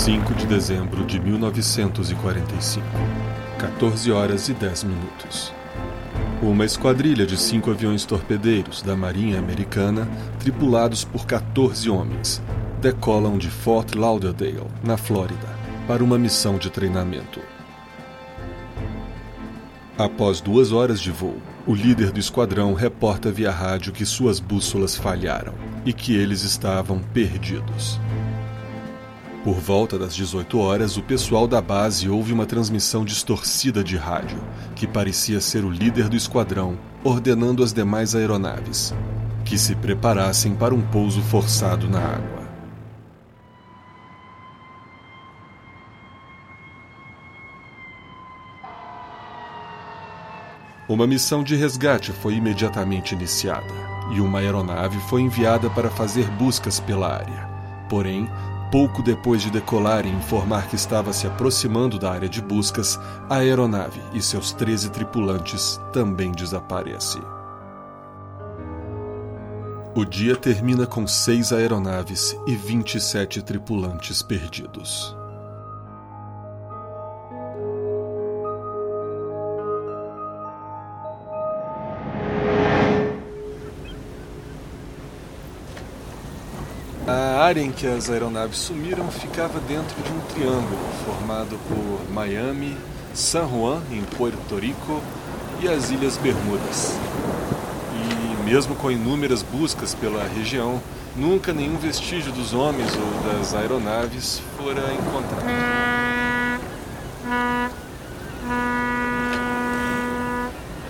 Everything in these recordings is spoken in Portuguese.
5 de dezembro de 1945, 14 horas e 10 minutos. Uma esquadrilha de cinco aviões torpedeiros da Marinha Americana, tripulados por 14 homens, decolam de Fort Lauderdale, na Flórida, para uma missão de treinamento. Após duas horas de voo, o líder do esquadrão reporta via rádio que suas bússolas falharam e que eles estavam perdidos. Por volta das 18 horas, o pessoal da base ouve uma transmissão distorcida de rádio, que parecia ser o líder do esquadrão ordenando as demais aeronaves que se preparassem para um pouso forçado na água. Uma missão de resgate foi imediatamente iniciada e uma aeronave foi enviada para fazer buscas pela área. Porém, Pouco depois de decolar e informar que estava se aproximando da área de buscas, a aeronave e seus 13 tripulantes também desaparecem. O dia termina com seis aeronaves e 27 tripulantes perdidos. Área em que as aeronaves sumiram ficava dentro de um triângulo formado por Miami, San Juan, em Puerto Rico, e as Ilhas Bermudas. E mesmo com inúmeras buscas pela região, nunca nenhum vestígio dos homens ou das aeronaves fora encontrado.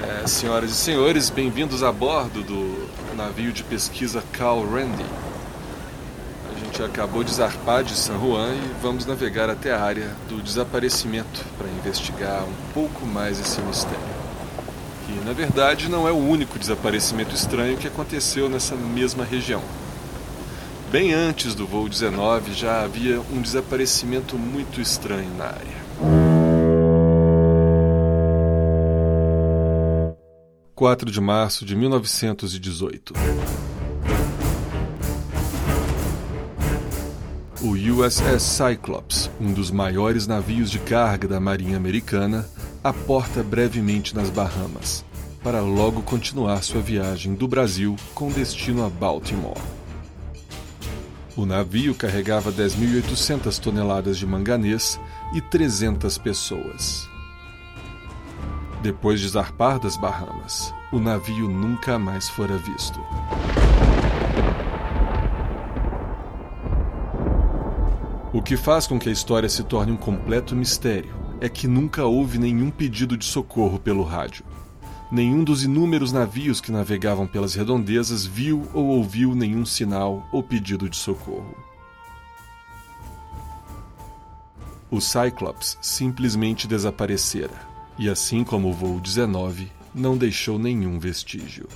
É, senhoras e senhores, bem-vindos a bordo do navio de pesquisa Cal Randy gente acabou de zarpar de San Juan e vamos navegar até a área do desaparecimento para investigar um pouco mais esse mistério. Que na verdade não é o único desaparecimento estranho que aconteceu nessa mesma região. Bem antes do voo 19 já havia um desaparecimento muito estranho na área. 4 de março de 1918. O USS Cyclops, um dos maiores navios de carga da Marinha Americana, aporta brevemente nas Bahamas, para logo continuar sua viagem do Brasil com destino a Baltimore. O navio carregava 10.800 toneladas de manganês e 300 pessoas. Depois de zarpar das Bahamas, o navio nunca mais fora visto. O que faz com que a história se torne um completo mistério é que nunca houve nenhum pedido de socorro pelo rádio. Nenhum dos inúmeros navios que navegavam pelas redondezas viu ou ouviu nenhum sinal ou pedido de socorro. O Cyclops simplesmente desaparecera, e assim como o voo 19, não deixou nenhum vestígio.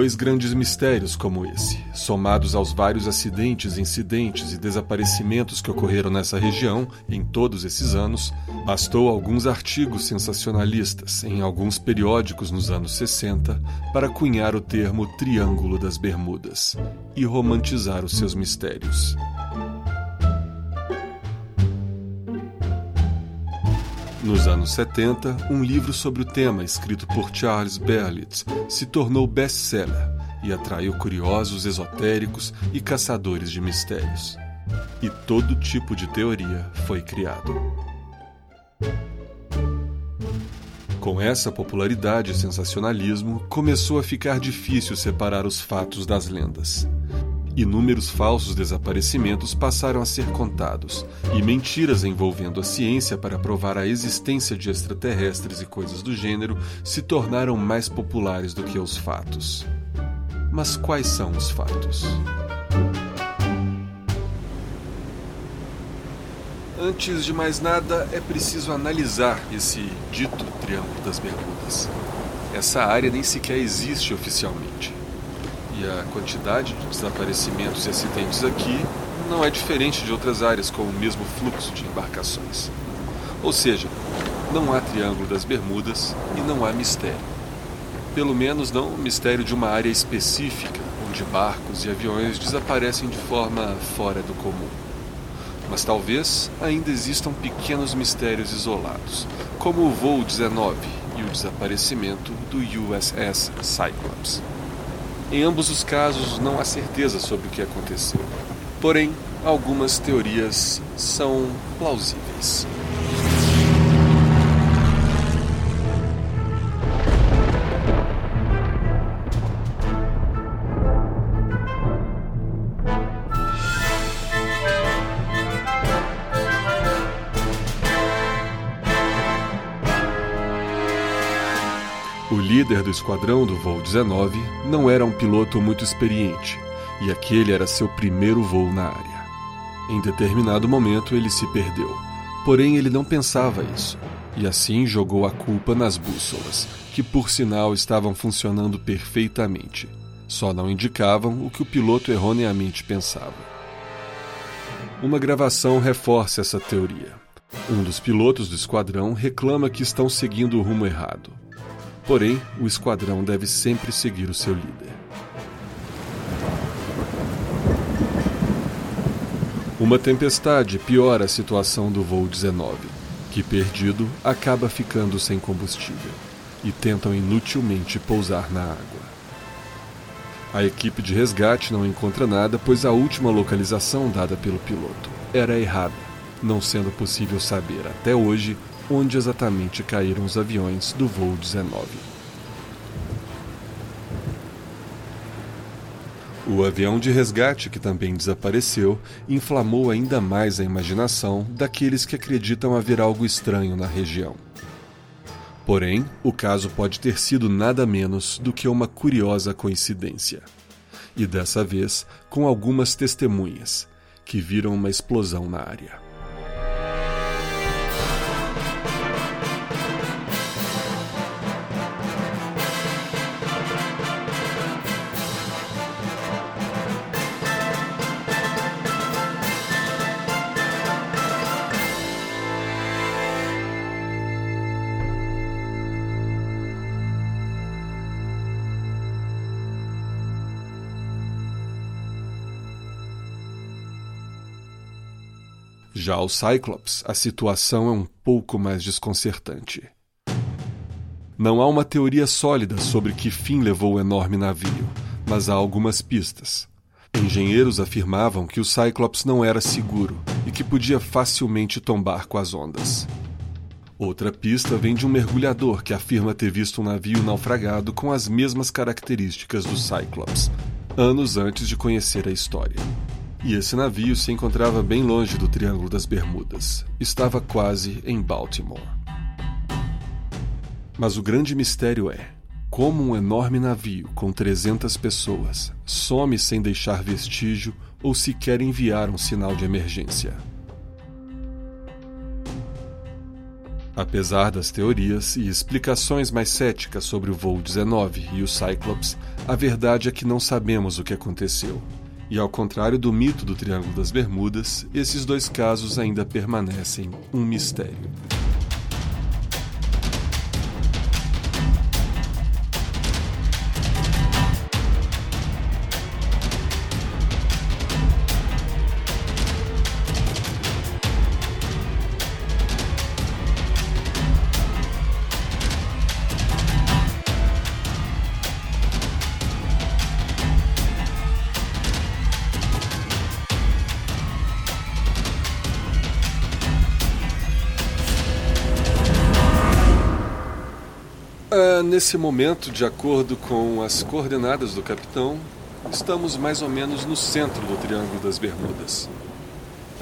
Dois grandes mistérios como esse, somados aos vários acidentes, incidentes e desaparecimentos que ocorreram nessa região em todos esses anos, bastou alguns artigos sensacionalistas em alguns periódicos nos anos 60 para cunhar o termo Triângulo das Bermudas e romantizar os seus mistérios. Nos anos 70, um livro sobre o tema, escrito por Charles Berlitz, se tornou best-seller e atraiu curiosos esotéricos e caçadores de mistérios. E todo tipo de teoria foi criado. Com essa popularidade e sensacionalismo, começou a ficar difícil separar os fatos das lendas. Inúmeros falsos desaparecimentos passaram a ser contados, e mentiras envolvendo a ciência para provar a existência de extraterrestres e coisas do gênero se tornaram mais populares do que os fatos. Mas quais são os fatos? Antes de mais nada, é preciso analisar esse dito Triângulo das Bermudas. essa área nem sequer existe oficialmente. E a quantidade de desaparecimentos e acidentes aqui não é diferente de outras áreas com o mesmo fluxo de embarcações. Ou seja, não há Triângulo das Bermudas e não há mistério. Pelo menos não o mistério de uma área específica, onde barcos e aviões desaparecem de forma fora do comum. Mas talvez ainda existam pequenos mistérios isolados, como o voo 19 e o desaparecimento do USS Cyclops. Em ambos os casos, não há certeza sobre o que aconteceu. Porém, algumas teorias são plausíveis. Líder do esquadrão do voo 19 não era um piloto muito experiente, e aquele era seu primeiro voo na área. Em determinado momento ele se perdeu, porém ele não pensava isso, e assim jogou a culpa nas bússolas, que por sinal estavam funcionando perfeitamente, só não indicavam o que o piloto erroneamente pensava. Uma gravação reforça essa teoria. Um dos pilotos do esquadrão reclama que estão seguindo o rumo errado. Porém, o esquadrão deve sempre seguir o seu líder. Uma tempestade piora a situação do voo 19, que, perdido, acaba ficando sem combustível e tentam inutilmente pousar na água. A equipe de resgate não encontra nada, pois a última localização dada pelo piloto era errada, não sendo possível saber até hoje onde exatamente caíram os aviões do voo 19. O avião de resgate, que também desapareceu, inflamou ainda mais a imaginação daqueles que acreditam haver algo estranho na região. Porém, o caso pode ter sido nada menos do que uma curiosa coincidência. E dessa vez com algumas testemunhas, que viram uma explosão na área. Já o Cyclops, a situação é um pouco mais desconcertante. Não há uma teoria sólida sobre que fim levou o enorme navio, mas há algumas pistas. Engenheiros afirmavam que o Cyclops não era seguro e que podia facilmente tombar com as ondas. Outra pista vem de um mergulhador que afirma ter visto um navio naufragado com as mesmas características do Cyclops, anos antes de conhecer a história. E esse navio se encontrava bem longe do Triângulo das Bermudas. Estava quase em Baltimore. Mas o grande mistério é como um enorme navio com 300 pessoas some sem deixar vestígio ou sequer enviar um sinal de emergência. Apesar das teorias e explicações mais céticas sobre o voo 19 e o Cyclops, a verdade é que não sabemos o que aconteceu e ao contrário do mito do Triângulo das Bermudas, esses dois casos ainda permanecem um mistério. Nesse momento, de acordo com as coordenadas do capitão, estamos mais ou menos no centro do Triângulo das Bermudas.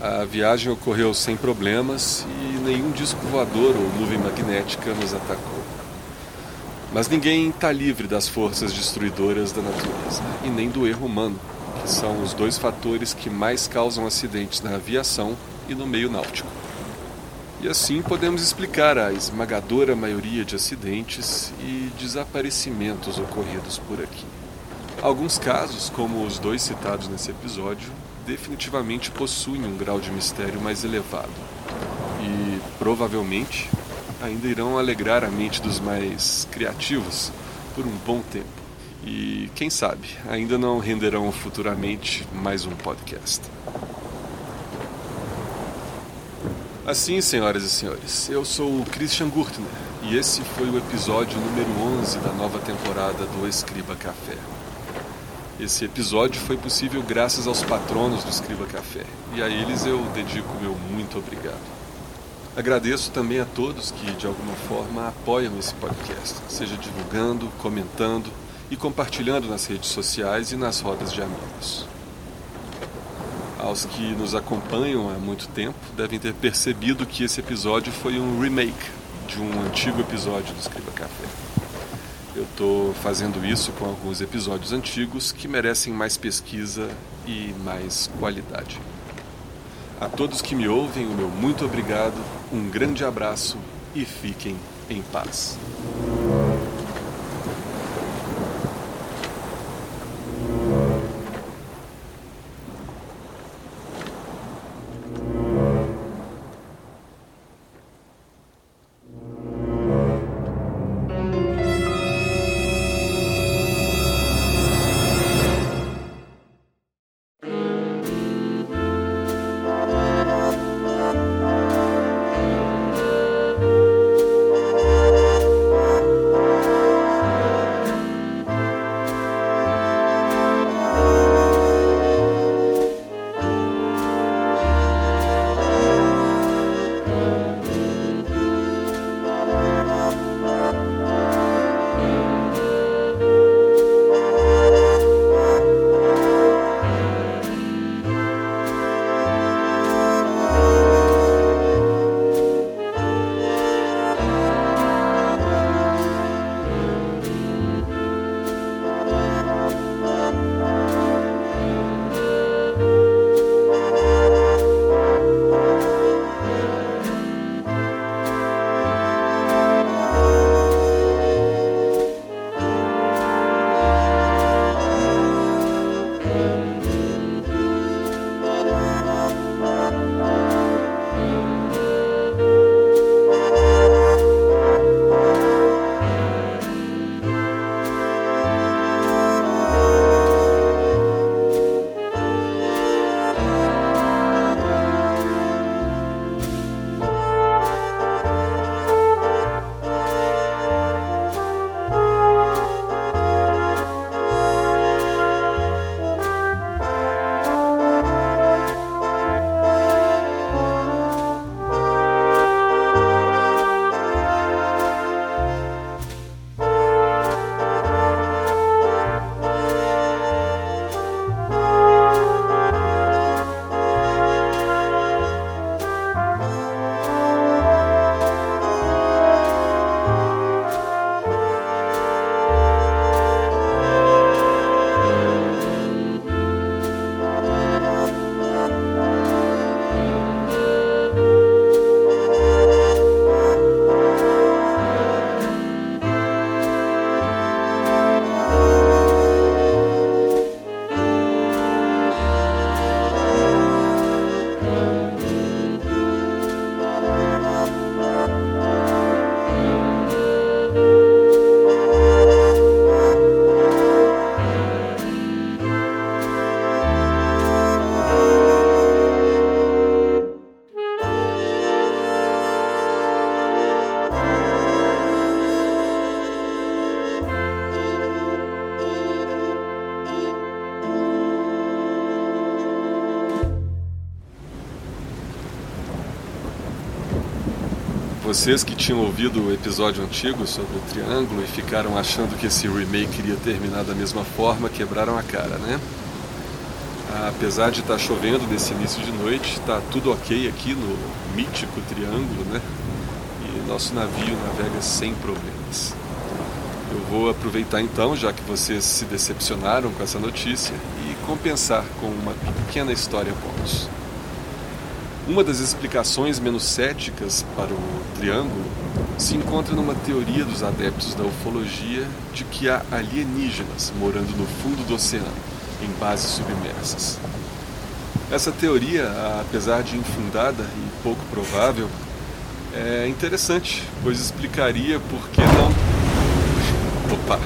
A viagem ocorreu sem problemas e nenhum disco voador ou nuvem magnética nos atacou. Mas ninguém está livre das forças destruidoras da natureza e nem do erro humano, que são os dois fatores que mais causam acidentes na aviação e no meio náutico. E assim podemos explicar a esmagadora maioria de acidentes e desaparecimentos ocorridos por aqui. Alguns casos, como os dois citados nesse episódio, definitivamente possuem um grau de mistério mais elevado e provavelmente ainda irão alegrar a mente dos mais criativos por um bom tempo. E quem sabe, ainda não renderão futuramente mais um podcast. Assim, senhoras e senhores, eu sou o Christian Gurtner e esse foi o episódio número 11 da nova temporada do Escriba Café. Esse episódio foi possível graças aos patronos do Escriba Café e a eles eu dedico meu muito obrigado. Agradeço também a todos que, de alguma forma, apoiam esse podcast, seja divulgando, comentando e compartilhando nas redes sociais e nas rodas de amigos. Aos que nos acompanham há muito tempo, devem ter percebido que esse episódio foi um remake de um antigo episódio do Escriba Café. Eu estou fazendo isso com alguns episódios antigos que merecem mais pesquisa e mais qualidade. A todos que me ouvem, o meu muito obrigado, um grande abraço e fiquem em paz. Vocês que tinham ouvido o episódio antigo sobre o Triângulo e ficaram achando que esse remake iria terminar da mesma forma, quebraram a cara, né? Apesar de estar tá chovendo nesse início de noite, está tudo ok aqui no mítico Triângulo, né? E nosso navio navega sem problemas. Eu vou aproveitar então, já que vocês se decepcionaram com essa notícia, e compensar com uma pequena história bônus. Uma das explicações menos céticas para o triângulo se encontra numa teoria dos adeptos da ufologia de que há alienígenas morando no fundo do oceano, em bases submersas. Essa teoria, apesar de infundada e pouco provável, é interessante, pois explicaria por que não. Opa!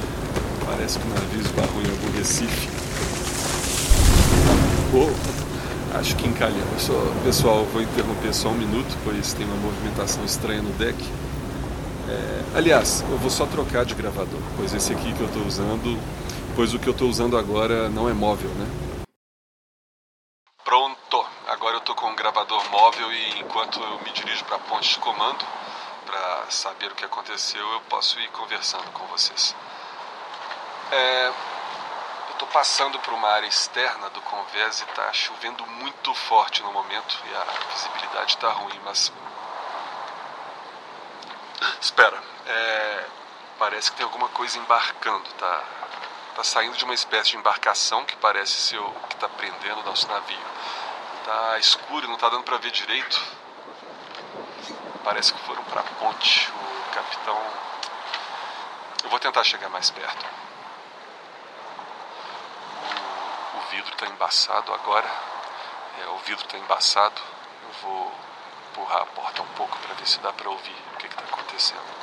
Parece que o navio esbarrou em algum recife. Oh, acho que encalhamos. Só, pessoal, vou interromper só um minuto, pois tem uma movimentação estranha no deck. É, aliás, eu vou só trocar de gravador, pois esse aqui que eu estou usando, pois o que eu estou usando agora não é móvel, né? Pronto! Agora eu estou com um gravador móvel e enquanto eu me dirijo para a ponte de comando para saber o que aconteceu, eu posso ir conversando com vocês. É, passando por uma área externa do Convés e está chovendo muito forte no momento e a visibilidade está ruim, mas. Espera, é, parece que tem alguma coisa embarcando, tá? Tá saindo de uma espécie de embarcação que parece ser o que está prendendo o nosso navio. Tá escuro, não tá dando para ver direito. Parece que foram para a ponte. O capitão. Eu vou tentar chegar mais perto. O, o vidro está embaçado agora. É, o vidro está embaçado. Eu vou empurrar a porta um pouco para ver se dá para ouvir o que está acontecendo.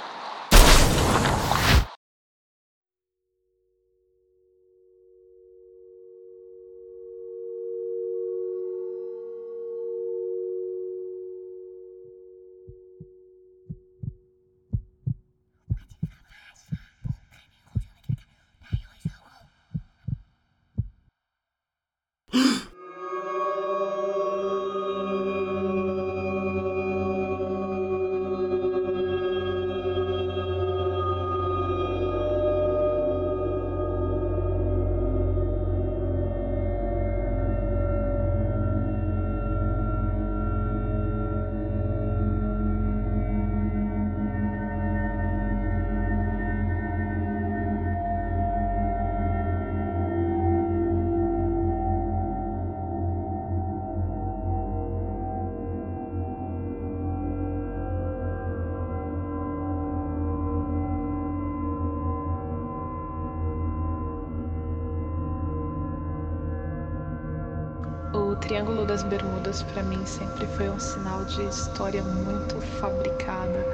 Triângulo das Bermudas para mim sempre foi um sinal de história muito fabricada,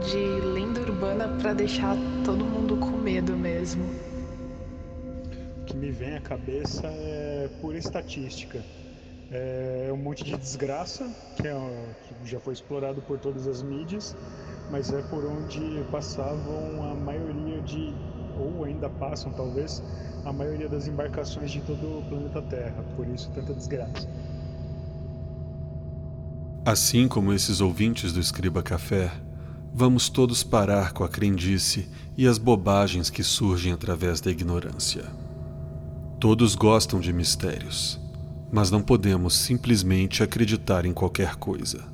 de lenda urbana para deixar todo mundo com medo mesmo. O que me vem à cabeça é pura estatística. É um monte de desgraça que, é, que já foi explorado por todas as mídias, mas é por onde passavam a maioria de, ou ainda passam talvez, a maioria das embarcações de todo o planeta Terra, por isso tanta desgraça. Assim como esses ouvintes do Escriba Café, vamos todos parar com a crendice e as bobagens que surgem através da ignorância. Todos gostam de mistérios, mas não podemos simplesmente acreditar em qualquer coisa.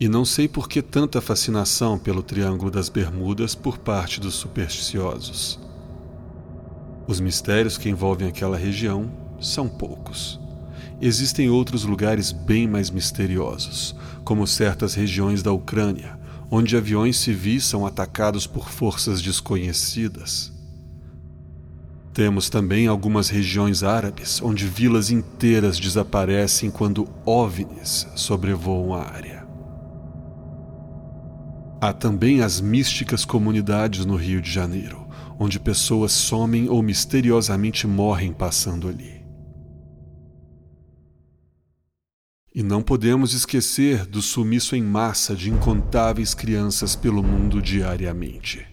E não sei por que tanta fascinação pelo Triângulo das Bermudas por parte dos supersticiosos. Os mistérios que envolvem aquela região são poucos. Existem outros lugares bem mais misteriosos, como certas regiões da Ucrânia, onde aviões civis são atacados por forças desconhecidas. Temos também algumas regiões árabes onde vilas inteiras desaparecem quando OVNIs sobrevoam a área. Há também as místicas comunidades no Rio de Janeiro, onde pessoas somem ou misteriosamente morrem passando ali. E não podemos esquecer do sumiço em massa de incontáveis crianças pelo mundo diariamente.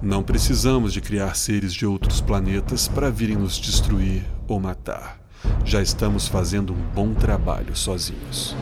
Não precisamos de criar seres de outros planetas para virem nos destruir ou matar. Já estamos fazendo um bom trabalho sozinhos.